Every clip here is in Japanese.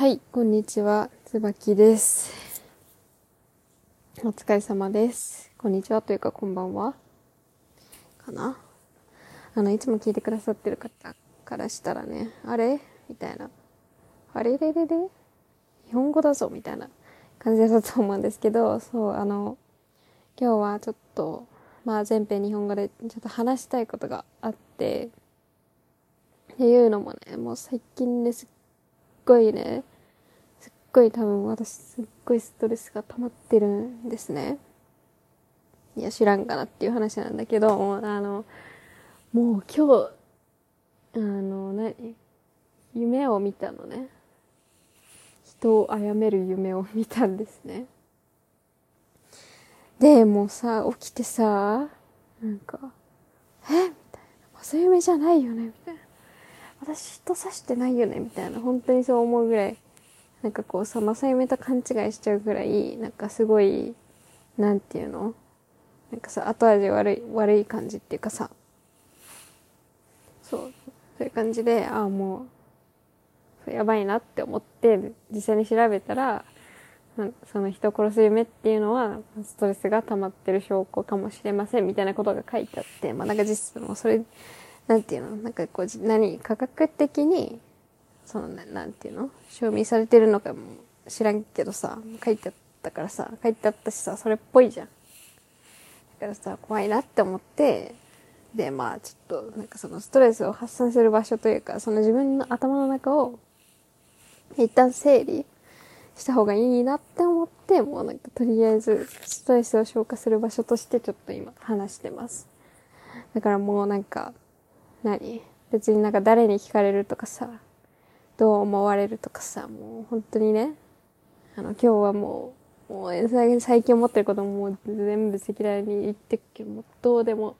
はい、こんにちは。つばきです。お疲れ様です。こんにちはというか、こんばんは。かな？あの、いつも聞いてくださってる方からしたらね、あれ？みたいな。あれ？れ？れ？れ？日本語だぞ？みたいな感じだと思うんですけど、そう、あの、今日はちょっと、まあ前編日本語でちょっと話したいことがあって、っていうのもね、もう最近ですっごいね、すっごい多分私すっごいストレスが溜まってるんですね。いや、知らんかなっていう話なんだけど、あの、もう今日、あの、何？夢を見たのね。人を殺める夢を見たんですね。で、もうさ、起きてさ、なんか、え？みたいな。そういう夢じゃないよねみたいな。私人刺してないよねみたいな。本当にそう思うぐらい、なんかこうさ、正夢と勘違いしちゃうぐらい、なんかすごい、なんていうの？なんかさ、後味悪い、悪い感じっていうかさ、そう、そういう感じで、ああ、もう、やばいなって思って、実際に調べたら、その人を殺す夢っていうのは、ストレスが溜まってる証拠かもしれませんみたいなことが書いてあって、まあなんか実質もうそれ、なんていうの？なんかこう、何、科学的に、そのな、なんていうの？証明されてるのかも知らんけどさ、書いてあったからさ、書いてあったしさ、それっぽいじゃん。だからさ、怖いなって思って、で、まあちょっと、なんかそのストレスを発散する場所というか、その自分の頭の中を、一旦整理した方がいいなって思って、もうなんかとりあえずストレスを消化する場所としてちょっと今話してます。だからもうなんか、何？別になんか誰に聞かれるとかさ、どう思われるとかさ、もう本当にね、あの今日はもう、もう最近思ってることももう全部赤裸々に言ってくけど、もうどうでも、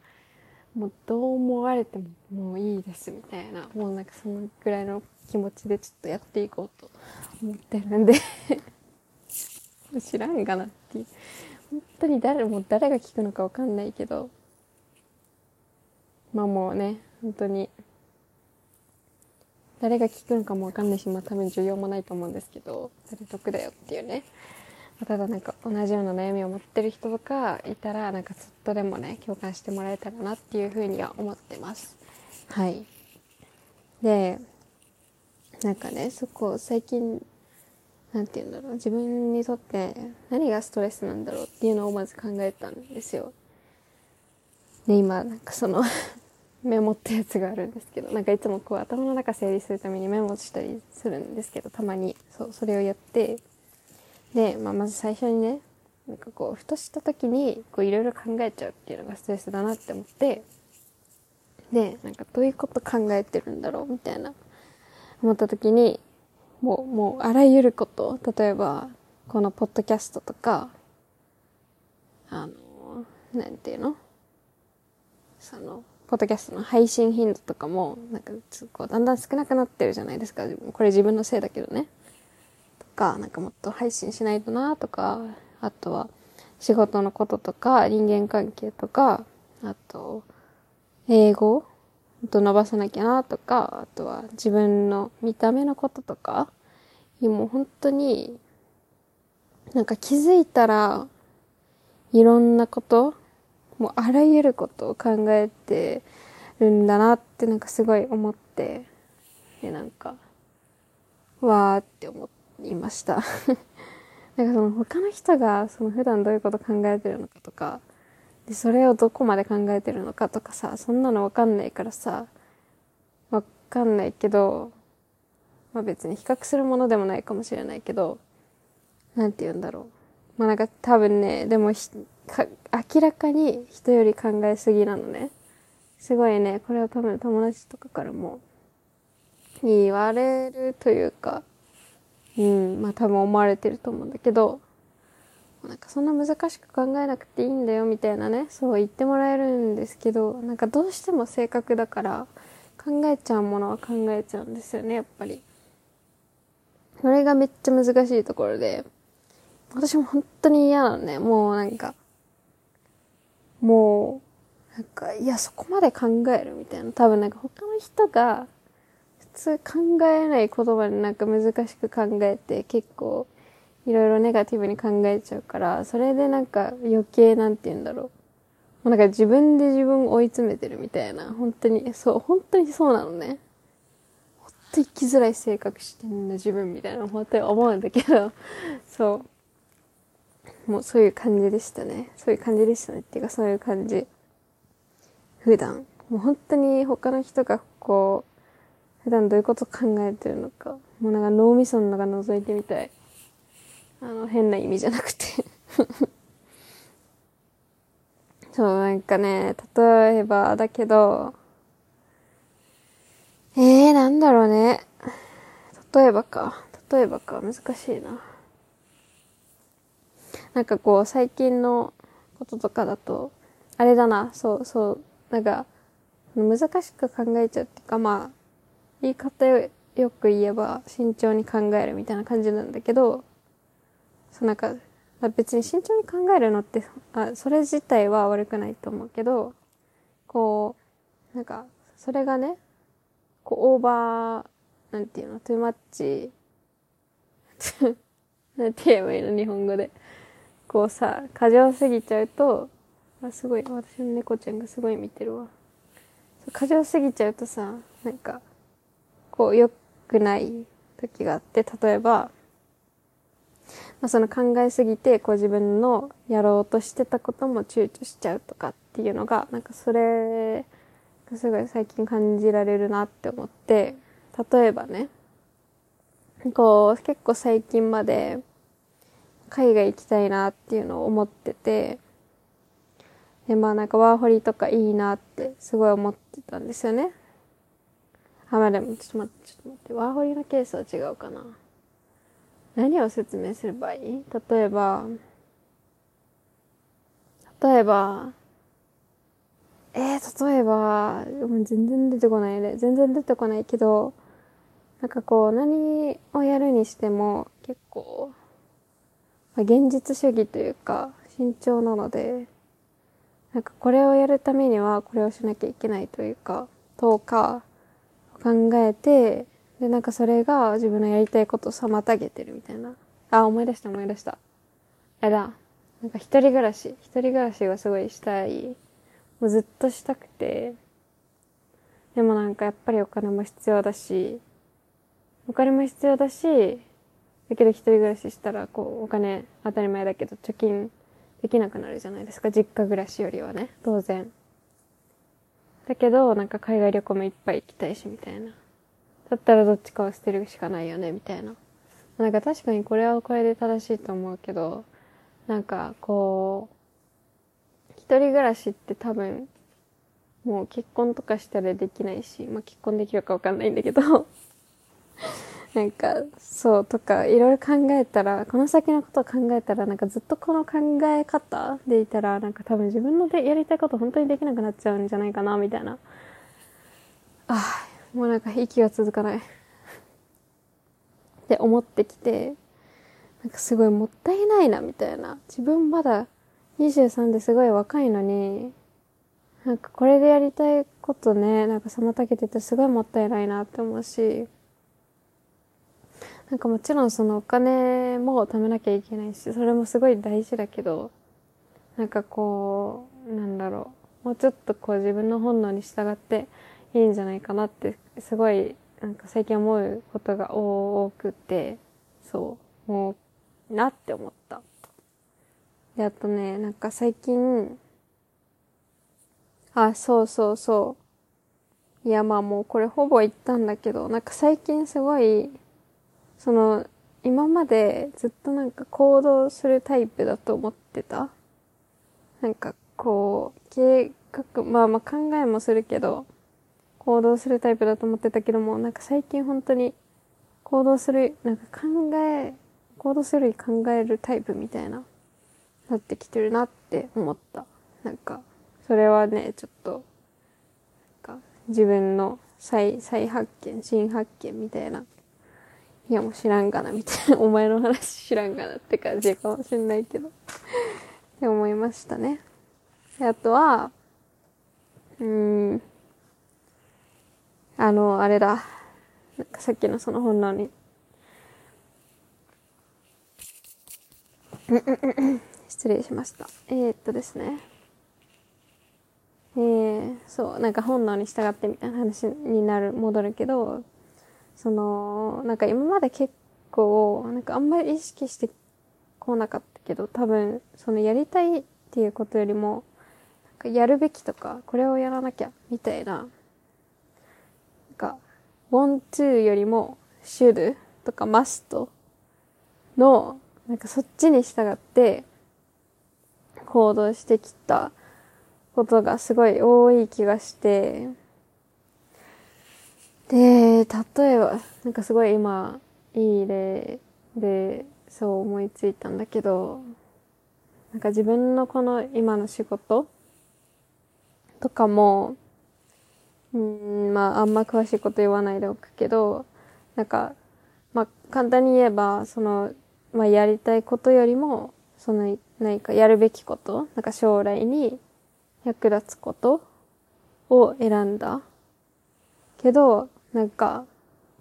もうどう思われてももういいですみたいな、もうなんかそのぐらいの気持ちでちょっとやっていこうと思ってるんで 知らんかなっていう。本当に誰も誰が聞くのかわかんないけど、まあもうね、本当に、誰が聞くのかもわかんないし、まあ多分需要もないと思うんですけど、それ得だよっていうね。ただなんか同じような悩みを持ってる人とかいたら、なんかちょっとでもね、共感してもらえたらなっていうふうには思ってます。はい。で、なんかね、そこ最近、なんて言うんだろう、自分にとって何がストレスなんだろうっていうのをまず考えたんですよ。で、今、なんかその メモってやつがあるんですけど、なんかいつもこう頭の中整理するためにメモしたりするんですけど、たまに、そう、それをやって、で、まあ、まず最初にね、なんかこう、ふとした時に、こういろいろ考えちゃうっていうのがストレスだなって思って、で、なんかどういうこと考えてるんだろうみたいな、思った時に、もう、もう、あらゆること、例えば、このポッドキャストとか、あの、なんていうの？その、ポッドキャストの配信頻度とかも、なんか、こう、だんだん少なくなってるじゃないですか。これ自分のせいだけどね。とか、なんかもっと配信しないとなとか、あとは、仕事のこととか、人間関係とか、あと、英語と伸ばさなきゃなとか、あとは自分の見た目のこととか、もう本当に、なんか気づいたら、いろんなこと、もうあらゆることを考えてるんだなってなんかすごい思って、で、なんか、わーって思いました。なんかその他の人がその普段どういうこと考えてるのかとか、で、それをどこまで考えてるのかとかさ、そんなのわかんないからさ、わかんないけど、まあ別に比較するものでもないかもしれないけど、なんて言うんだろう。まあなんか多分ね、でも明らかに人より考えすぎなのね。すごいね、これは多分友達とかからも言われるというか、うん、まあ多分思われてると思うんだけど、なんかそんな難しく考えなくていいんだよみたいなね、そう言ってもらえるんですけど、なんかどうしても性格だから考えちゃうものは考えちゃうんですよね、やっぱり。それがめっちゃ難しいところで、私も本当に嫌なのね、もうなんか、もう、なんか、いや、そこまで考えるみたいな。多分なんか他の人が、普通考えない言葉でなんか難しく考えて結構いろいろネガティブに考えちゃうから、それでなんか余計なんて言うんだろう。もうなんか自分で自分を追い詰めてるみたいな。本当に、そう、本当にそうなのね。本当に生きづらい性格してんだ自分みたいな、本当に思うんだけど、そう。もうそういう感じでしたね。そういう感じでしたね。っていうかそういう感じ。普段。もう本当に他の人がこう、普段どういうこと考えてるのか。もうなんか脳みその中覗いてみたい。あの、変な意味じゃなくて そう、なんかね、例えば、だけど、ええー、なんだろうね。例えばか。例えばか。難しいな。なんかこう、最近のこととかだと、あれだな、そう、そう、なんか、難しく考えちゃうっていうか、まあ、言い方よく言えば、慎重に考えるみたいな感じなんだけど、そうなんか、別に慎重に考えるのって、あ、それ自体は悪くないと思うけど、こう、なんか、それがね、こう、オーバー、なんていうの、トゥーマッチ、なんて言えばいいの、日本語で。こうさ、過剰すぎちゃうと、あ、すごい、私の猫ちゃんがすごい見てるわ。過剰すぎちゃうとさ、なんか、こう、良くない時があって、例えば、まあ、その考えすぎて、こう自分のやろうとしてたことも躊躇しちゃうとかっていうのが、なんかそれがすごい最近感じられるなって思って、例えばね、こう結構最近まで海外行きたいなっていうのを思ってて、で、まあなんかワーホリとかいいなってすごい思ってたんですよね。あ、まあでもちょっと待って、ちょっと待って、ワーホリのケースは違うかな。何を説明すればいい？例えば、例えば、えー、例えば、全然出てこないね。全然出てこないけど、なんかこう、何をやるにしても、結構、現実主義というか、慎重なので、なんかこれをやるためには、これをしなきゃいけないというか、とか、考えて、で、なんかそれが自分のやりたいことを妨げてるみたいな。あ、思い出した思い出した。あれだ。なんか一人暮らし。一人暮らしがすごいしたい。もうずっとしたくて。でもなんかやっぱりお金も必要だし、お金も必要だし、だけど一人暮らししたら、こう、お金当たり前だけど貯金できなくなるじゃないですか。実家暮らしよりはね。当然。だけど、なんか海外旅行もいっぱい行きたいし、みたいな。だったらどっちかを捨てるしかないよね、みたいな。なんか確かにこれはこれで正しいと思うけど、なんかこう、一人暮らしって多分、もう結婚とかしたらできないし、まあ結婚できるかわかんないんだけどなんか、そうとか、いろいろ考えたら、この先のことを考えたら、なんかずっとこの考え方でいたら、なんか多分自分のでやりたいこと本当にできなくなっちゃうんじゃないかな、みたいな。ああ、もうなんか息が続かないって思ってきて、なんかすごいもったいないなみたいな。自分まだ23ですごい若いのに、なんかこれでやりたいことね、なんか妨げててすごいもったいないなって思うし、なんかもちろんそのお金も貯めなきゃいけないし、それもすごい大事だけど、なんかこう、なんだろう、もうちょっとこう自分の本能に従っていいんじゃないかなってすごいなんか最近思うことが多くてそうもうなって思った。であとねなんか最近あそうそうそう。いやまあもうこれほぼ言ったんだけどなんか最近すごいその今までずっとなんか行動するタイプだと思ってた？なんかこう計画まあまあ考えもするけど行動するタイプだと思ってたけども、なんか最近本当に行動する、なんか考え、行動するより考えるタイプみたいな、なってきてるなって思った。なんか、それはね、ちょっと、なんか自分の再、再発見、新発見みたいな。いやもう知らんがな、みたいな。お前の話知らんがなって感じかもしんないけど。って思いましたね。あとは、うーん、あの、あれだ。なんかさっきのその本能に失礼しました。えー、っとですね。えー、そう、なんか本能に従ってみたいな話になる、戻るけど、その、なんか今まで結構、なんかあんまり意識してこなかったけど、多分、そのやりたいっていうことよりも、なんかやるべきとか、これをやらなきゃ、みたいな、なんか、want to よりも should とか must のなんかそっちに従って行動してきたことがすごい多い気がして、で、例えば、なんかすごい今、いい例で、そう思いついたんだけど、なんか自分のこの今の仕事とかも、うん、まああんま詳しいこと言わないでおくけど、なんか、まあ簡単に言えば、そのまあ、やりたいことよりも、その、何かやるべきこと、なんか将来に役立つことを選んだ。けど、なんか、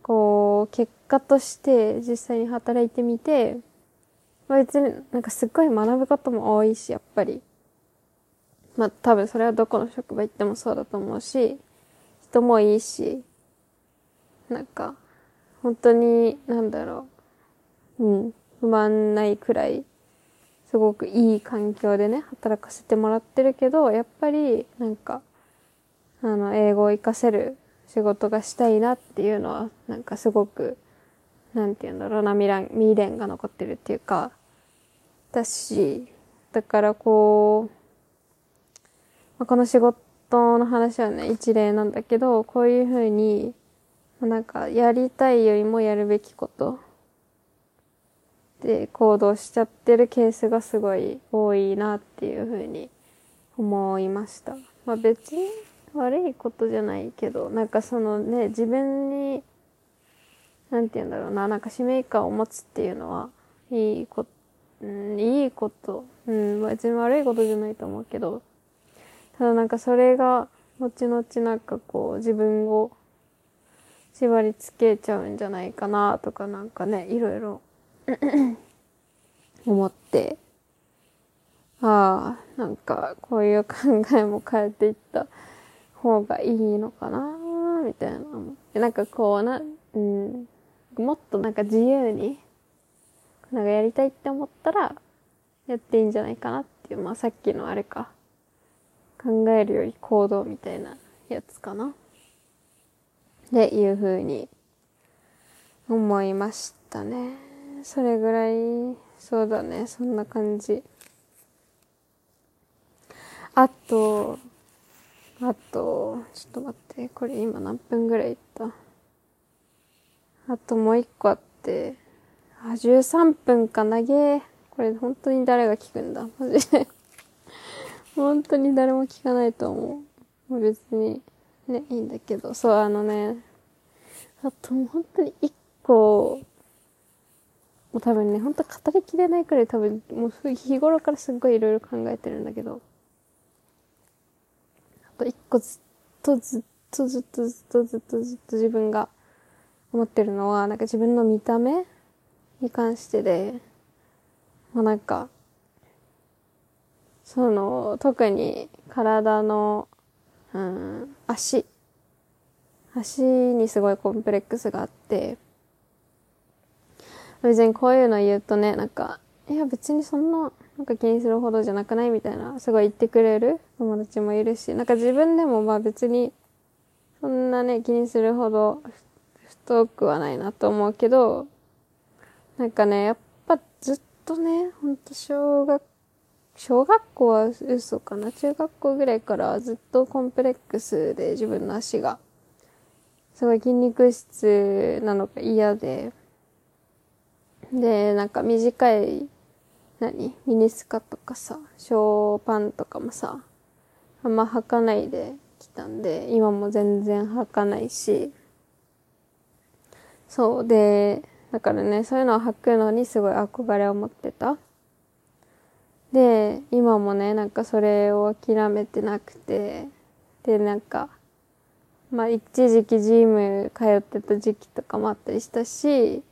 こう、結果として実際に働いてみて、まあ、別になんかすっごい学ぶことも多いし、やっぱり。まあ多分それはどこの職場行ってもそうだと思うし、人もいいし、なんか、本当に、なんだろう。うん。不満ないくらい、すごくいい環境でね、働かせてもらってるけど、やっぱり、なんか、あの、英語を活かせる仕事がしたいなっていうのは、なんかすごく、なんて言うんだろうな、未練、未練が残ってるっていうか、だし、だからこう、まあ、この仕事の話はね、一例なんだけど、こういうふうに、なんか、やりたいよりもやるべきことで行動しちゃってるケースがすごい多いなっていうふうに思いました。まあ別に悪いことじゃないけど、なんかそのね、自分に、なんて言うんだろうな、なんか使命感を持つっていうのは、いいこと、うん、いいこと、うん、別に悪いことじゃないと思うけど、ただなんかそれが、後々なんかこう、自分を縛り付けちゃうんじゃないかなとかなんかね、いろいろ 思って、ああ、なんかこういう考えも変えていった。方がいいのかなみたいななんかこうな、うん、もっとなんか自由に、なんかやりたいって思ったら、やっていいんじゃないかなっていう、まあさっきのあれか、考えるより行動みたいなやつかな。で、いう風に思いましたね。それぐらい、そうだね、そんな感じ。あと、あと、ちょっと待って、これ今何分ぐらいいった？あともう一個あって、あ、13分か投げ。これ本当に誰が聞くんだ？マジで。本当に誰も聞かないと思う。もう別に、ね、いいんだけど、そう、あのね、あと本当に一個、もう多分ね、ほんと語りきれないくらい多分、もう日頃からすっごいいろいろ考えてるんだけど、と一個ずっとずっとずっとずっとずっとずっと自分が思ってるのは、なんか自分の見た目に関してで、まあなんか、その、特に体の、うん、足。足にすごいコンプレックスがあって、別にこういうの言うとね、なんか、いや別にそんな、なんか気にするほどじゃなくないみたいな、すごい言ってくれる友達もいるし、なんか自分でもまあ別に、そんなね、気にするほど太くはないなと思うけど、なんかね、やっぱずっとね、ほんと小学、小学校は嘘かな？中学校ぐらいからずっとコンプレックスで自分の足が、すごい筋肉質なのが嫌で、で、なんか短い、何？ミニスカとかさ、ショーパンとかもさ、あんま履かないで来たんで、今も全然履かないし、そう。で、だからね、そういうのを履くのにすごい憧れを持ってた。で、今もね、なんかそれを諦めてなくて、で、なんか、まあ一時期ジム通ってた時期とかもあったりしたし、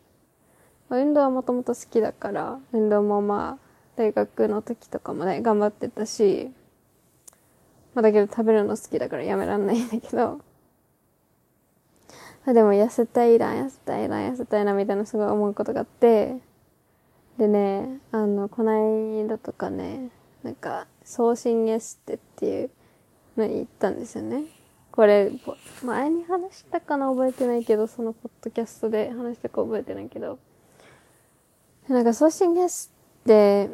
運動はもともと好きだから、運動もまあ大学の時とかもね、頑張ってたし、まあだけど食べるの好きだからやめらんないんだけど、まあでも痩せたいな、痩せたいな、痩せたいな、みたいなすごい思うことがあって、でね、あの、こないだとかね、なんか、送信エステっていうのに行ったんですよね。これ、前に話したかな覚えてないけど、そのポッドキャストで話したか覚えてないけど、なんか送信エステ、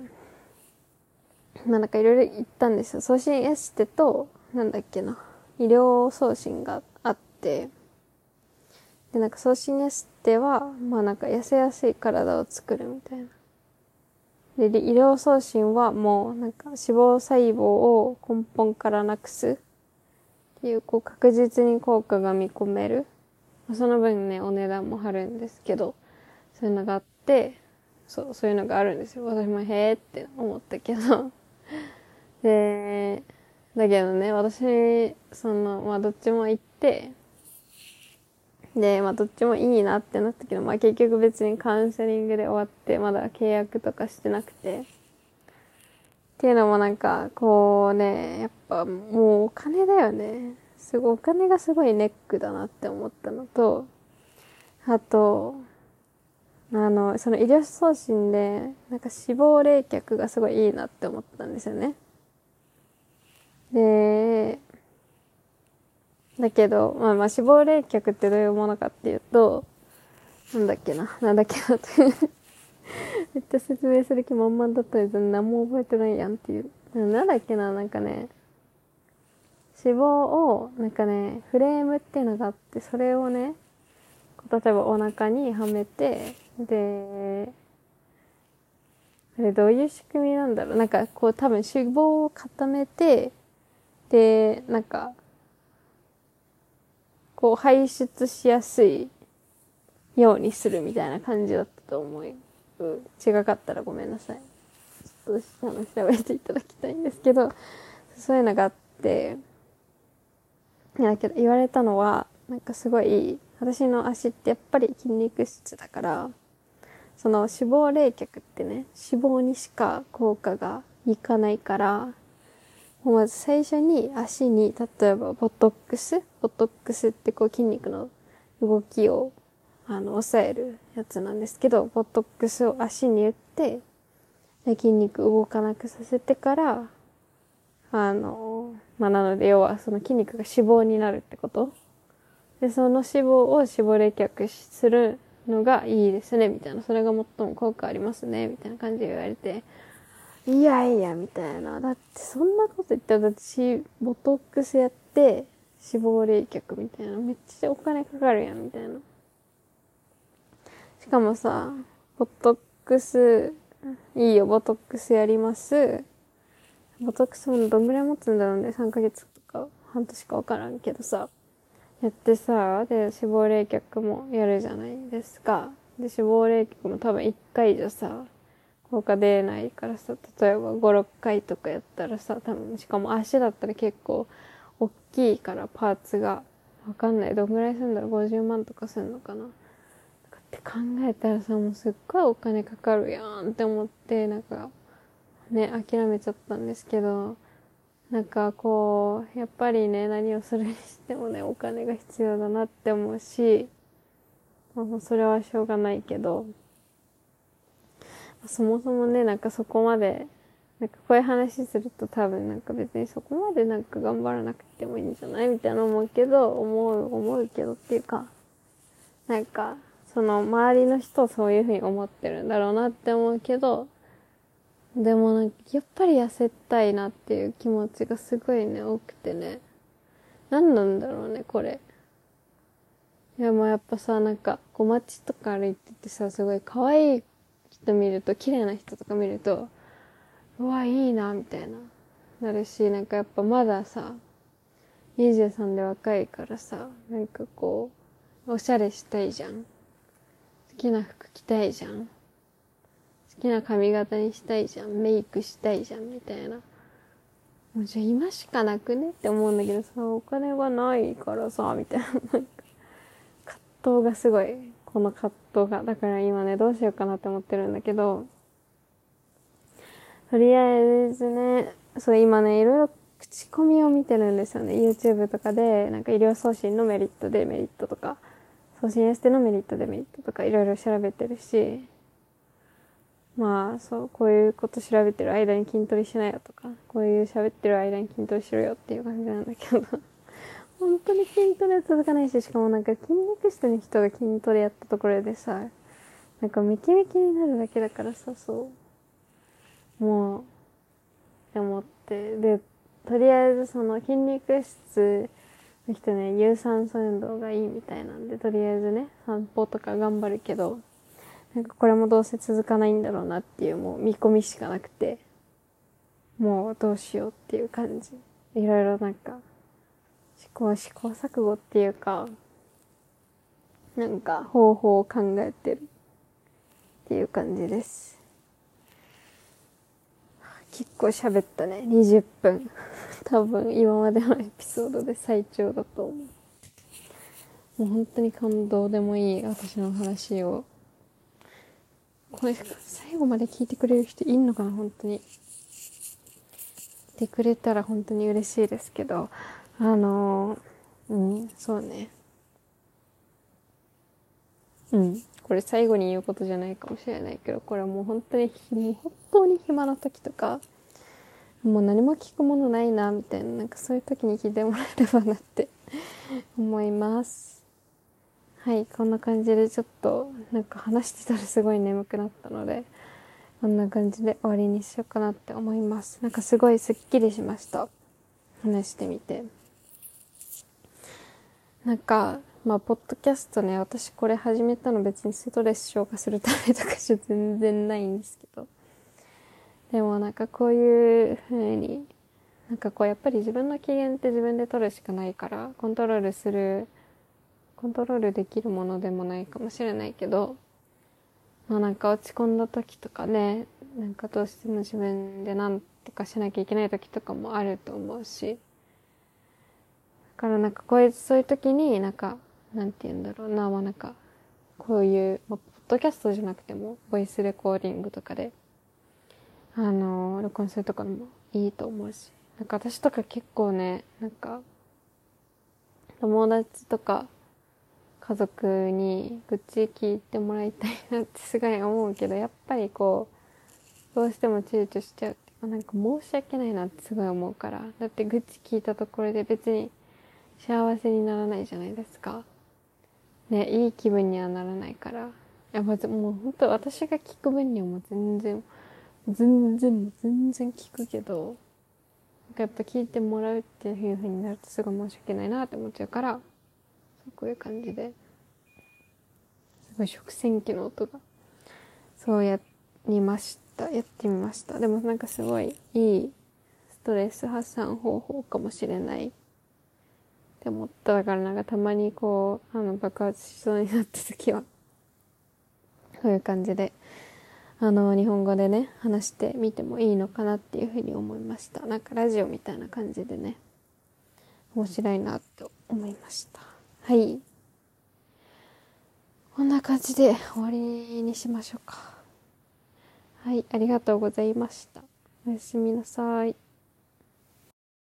まあなんかいろいろ行ったんですよ。送信エステと、なんだっけな、医療送信があって、で、なんか送信エステは、まあなんか痩せやすい体を作るみたいな。で、医療送信はもうなんか脂肪細胞を根本からなくすっていう、こう確実に効果が見込める。その分ね、お値段も張るんですけど、そういうのがあって、そう、そういうのがあるんですよ。私もへえって思ったけど。で、だけどね、私、その、まあどっちも行って、で、まあどっちもいいなってなったけど、まあ結局別にカウンセリングで終わって、まだ契約とかしてなくて。っていうのもなんか、こうね、やっぱもうお金だよね。すごい、お金がすごいネックだなって思ったのと、あと、あの、その医療送信で、なんか死亡冷却がすごいいいなって思ったんですよね。で、だけど、まあまあ死亡冷却ってどういうものかっていうと、なんだっけな、なんだっけなって めっちゃ説明する気満々だったんです何も覚えてないやんっていう。なんだっけな、なんかね、脂肪を、なんかね、フレームっていうのがあって、それをね、例えばお腹にはめて、で、あれどういう仕組みなんだろうなんかこう多分脂肪を固めて、で、なんか、こう排出しやすいようにするみたいな感じだったと思う。違かったらごめんなさい。ちょっとあの調べていただきたいんですけど、そういうのがあって、だけど言われたのは、なんかすごい、私の足ってやっぱり筋肉質だから、その脂肪冷却ってね、脂肪にしか効果がいかないから、まず最初に足に、例えばボトックスボトックスってこう筋肉の動きを、あの、抑えるやつなんですけど、ボトックスを足に打って、で筋肉動かなくさせてから、あの、まあ、なので要はその筋肉が脂肪になるってこと。で、その脂肪を脂肪冷却するのがいいですね、みたいな。それが最も効果ありますね、みたいな感じで言われて、いやいや、みたいな。だってそんなこと言ったら私、ボトックスやって、死亡冷却みたいな。めっちゃお金かかるやん、みたいな。しかもさ、ボトックス、いいよ、ボトックスやります。ボトックスもどんぐらい持つんだろうね。3ヶ月とか、半年かわからんけどさ。やってさ、で、死亡冷却もやるじゃないですか。で、死亡冷却も多分1回じゃさ、効果出ないからさ、例えば5、6回とかやったらさ、多分、しかも足だったら結構大きいからパーツが、わかんない。どんぐらいすんだろう ?50 万とかするのかな？って考えたらさ、もうすっごいお金かかるやんって思って、なんか、ね、諦めちゃったんですけど、なんかこう、やっぱりね、何をするにしてもね、お金が必要だなって思うし、まあもうそれはしょうがないけど、そもそもね、なんかそこまで、なんかこういう話すると多分なんか別にそこまでなんか頑張らなくてもいいんじゃないみたいな思うけど、思う、思うけどっていうか、なんか、その周りの人はそういうふうに思ってるんだろうなって思うけど、でもなんかやっぱり痩せたいなっていう気持ちがすごいね、多くてね。何なんだろうね、これ。いや、もうやっぱさ、なんか、こう街とか歩いててさ、すごい可愛い人見ると、綺麗な人とか見ると、うわ、いいな、みたいな。なるし、なんかやっぱまださ、23で若いからさ、なんかこう、おしゃれしたいじゃん。好きな服着たいじゃん。好きな髪型にしたいじゃん。メイクしたいじゃん、みたいな。もうじゃあ今しかなくねって思うんだけどさ、お金がないからさ、みたいな、葛藤がすごい、この葛藤が。だから今ね、どうしようかなって思ってるんだけど、とりあえずね、そう今ね、いろいろ口コミを見てるんですよね。YouTube とかで、なんか医療送信のメリット、デメリットとか、送信エステのメリット、デメリットとかいろいろ調べてるし、まあ、そう、こういうこと調べてる間に筋トレしないよとか、こういう喋ってる間に筋トレしろよっていう感じなんだけど、本当に筋トレは続かないし、しかもなんか筋肉質の人が筋トレやったところでさ、なんかメキメキになるだけだからさ、そう。もう、って思って、で、とりあえずその筋肉質の人ね、有酸素運動がいいみたいなんで、とりあえずね、散歩とか頑張るけど、なんかこれもどうせ続かないんだろうなっていうもう見込みしかなくて、もうどうしようっていう感じ。いろいろなんか、試行試行錯誤っていうか、なんか方法を考えてるっていう感じです。結構喋ったね。20分。多分今までのエピソードで最長だと思う。もう本当に感動でもいい私の話をこれ最後まで聞いてくれる人いんのかな本当に。いてくれたら本当に嬉しいですけど、あの、うん、そうね。うん。これ最後に言うことじゃないかもしれないけど、これはもう本当に、もう本当に暇な時とか、もう何も聞くものないな、みたいな、なんかそういう時に聞いてもらえればなって思います。はい、こんな感じでちょっとなんか話してたらすごい眠くなったので、こんな感じで終わりにしようかなって思います。なんかすごいスッキリしました。話してみて。なんか、まあ、ポッドキャストね、私これ始めたの別にストレス消化するためとかじゃ全然ないんですけど。でもなんかこういう風に、なんかこうやっぱり自分の機嫌って自分で取るしかないから、コントロールするコントロールできるものでもないかもしれないけど、まあなんか落ち込んだ時とかね、なんかどうしても自分で何とかしなきゃいけない時とかもあると思うし、だからなんかこういう、そういう時になんか、なんて言うんだろうな、まあなんか、こういう、まあ、ポッドキャストじゃなくても、ボイスレコーディングとかで、あの録音するとかもいいと思うし、なんか私とか結構ね、なんか、友達とか、家族に愚痴聞いてもらいたいなってすごい思うけど、やっぱりこう、どうしても躊躇しちゃうっていうか、なんか申し訳ないなってすごい思うから。だって愚痴聞いたところで別に幸せにならないじゃないですか。ね、いい気分にはならないから。いや、まずもう本当私が聞く分にはもう全然、全然、全然聞くけど、なんかやっぱ聞いてもらうっていう風になるとすごい申し訳ないなって思っちゃうから、こういう感じで。すごい食洗機の音が。そうやりました。やってみました。でもなんかすごいいいストレス発散方法かもしれない。って思っただからなんかたまにこうあの爆発しそうになった時は。そういう感じであの日本語でね話してみてもいいのかなっていうふうに思いました。なんかラジオみたいな感じでね面白いなと思いました。はい。こんな感じで終わりにしましょうか。はい、ありがとうございました。おやすみなさい。